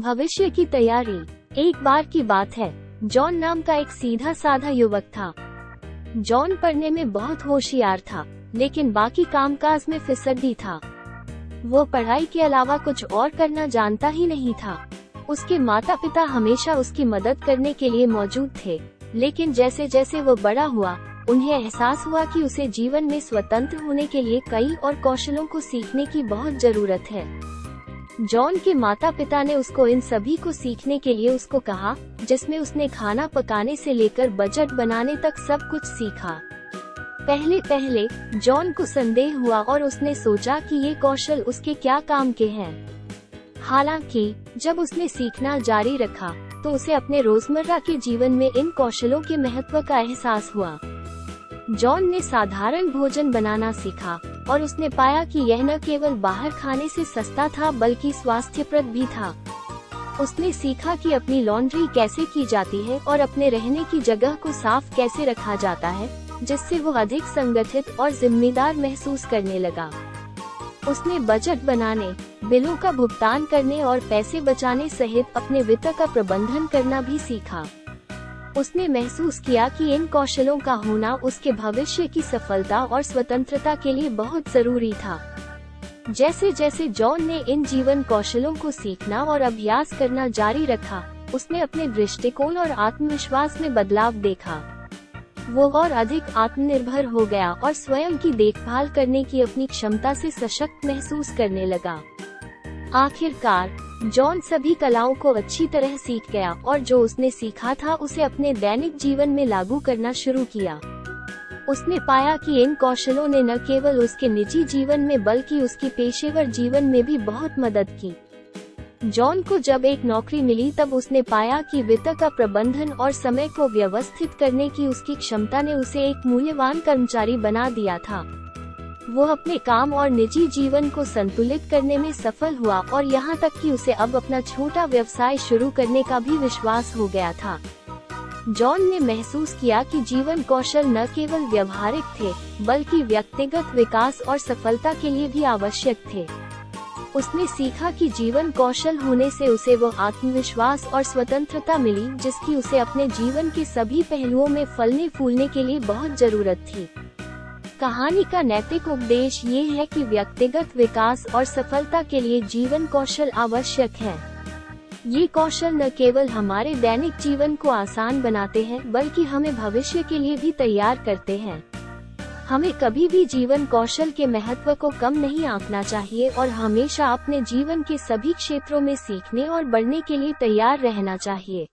भविष्य की तैयारी, एक बार की बात है। जॉन नाम का एक सीधा साधा युवक था। जॉन पढ़ने में बहुत होशियार था, लेकिन बाकी कामकाज में फिसड्डी था। वो पढ़ाई के अलावा कुछ और करना जानता ही नहीं था। उसके माता पिता हमेशा उसकी मदद करने के लिए मौजूद थे, लेकिन जैसे जैसे वो बड़ा हुआ, उन्हें एहसास हुआ कि उसे जीवन में स्वतंत्र होने के लिए कई और कौशलों को सीखने की बहुत ज़रूरत है। जॉन के माता पिता ने उसको इन सभी को सीखने के लिए उसको कहा, जिसमें उसने खाना पकाने से लेकर बजट बनाने तक सब कुछ सीखा। पहले पहले, जॉन को संदेह हुआ और उसने सोचा कि ये कौशल उसके क्या काम के हैं। हालाँकि, जब उसने सीखना जारी रखा तो उसे अपने रोज़मर्रा के जीवन में इन कौशलों के महत्व का एहसास हुआ। जॉन ने साधारण भोजन बनाना सीखा, और उसने पाया कि यह न केवल बाहर खाने से सस्ता था बल्कि स्वास्थ्यप्रद भी था। उसने सीखा कि अपनी लॉन्ड्री कैसे की जाती है और अपने रहने की जगह को साफ़ कैसे रखा जाता है, जिससे वो अधिक संगठित और जिम्मेदार महसूस करने लगा। उसने बजट बनाने, बिलों का भुगतान करने और पैसे बचाने सहित अपने वित्त का प्रबंधन करना भी सीखा। उसने महसूस किया कि इन कौशलों का होना उसके भविष्य की सफलता और स्वतंत्रता के लिए बहुत ज़रूरी था। जैसे जैसे जॉन ने इन जीवन कौशलों को सीखना और अभ्यास करना जारी रखा, उसने अपने दृष्टिकोण और आत्मविश्वास में बदलाव देखा। वो और अधिक आत्मनिर्भर हो गया और स्वयं की देखभाल करने की अपनी क्षमता से सशक्त महसूस करने लगा। आखिरकार जॉन सभी कलाओं को अच्छी तरह सीख गया और जो उसने सीखा था उसे अपने दैनिक जीवन में लागू करना शुरू किया। उसने पाया कि इन कौशलों ने न केवल उसके निजी जीवन में बल्कि उसकी पेशेवर जीवन में भी बहुत मदद की। जॉन को जब एक नौकरी मिली तब उसने पाया कि वित्त का प्रबंधन और समय को व्यवस्थित करने की उसकी क्षमता ने उसे एक मूल्यवान कर्मचारी बना दिया था। वो अपने काम और निजी जीवन को संतुलित करने में सफल हुआ और यहाँ तक कि उसे अब अपना छोटा व्यवसाय शुरू करने का भी विश्वास हो गया था। जॉन ने महसूस किया कि जीवन कौशल न केवल व्यवहारिक थे, बल्कि व्यक्तिगत विकास और सफलता के लिए भी आवश्यक थे। उसने सीखा कि जीवन कौशल होने से उसे वो आत्मविश्वास और स्वतंत्रता मिली, जिसकी उसे अपने जीवन के सभी पहलुओं में फलने फूलने के लिए बहुत ज़रूरत थी। कहानी का नैतिक उपदेश ये है कि व्यक्तिगत विकास और सफलता के लिए जीवन कौशल आवश्यक है। ये कौशल न केवल हमारे दैनिक जीवन को आसान बनाते हैं, बल्कि हमें भविष्य के लिए भी तैयार करते हैं। हमें कभी भी जीवन कौशल के महत्व को कम नहीं आंकना चाहिए और हमेशा अपने जीवन के सभी क्षेत्रों में सीखने और बढ़ने के लिए तैयार रहना चाहिए।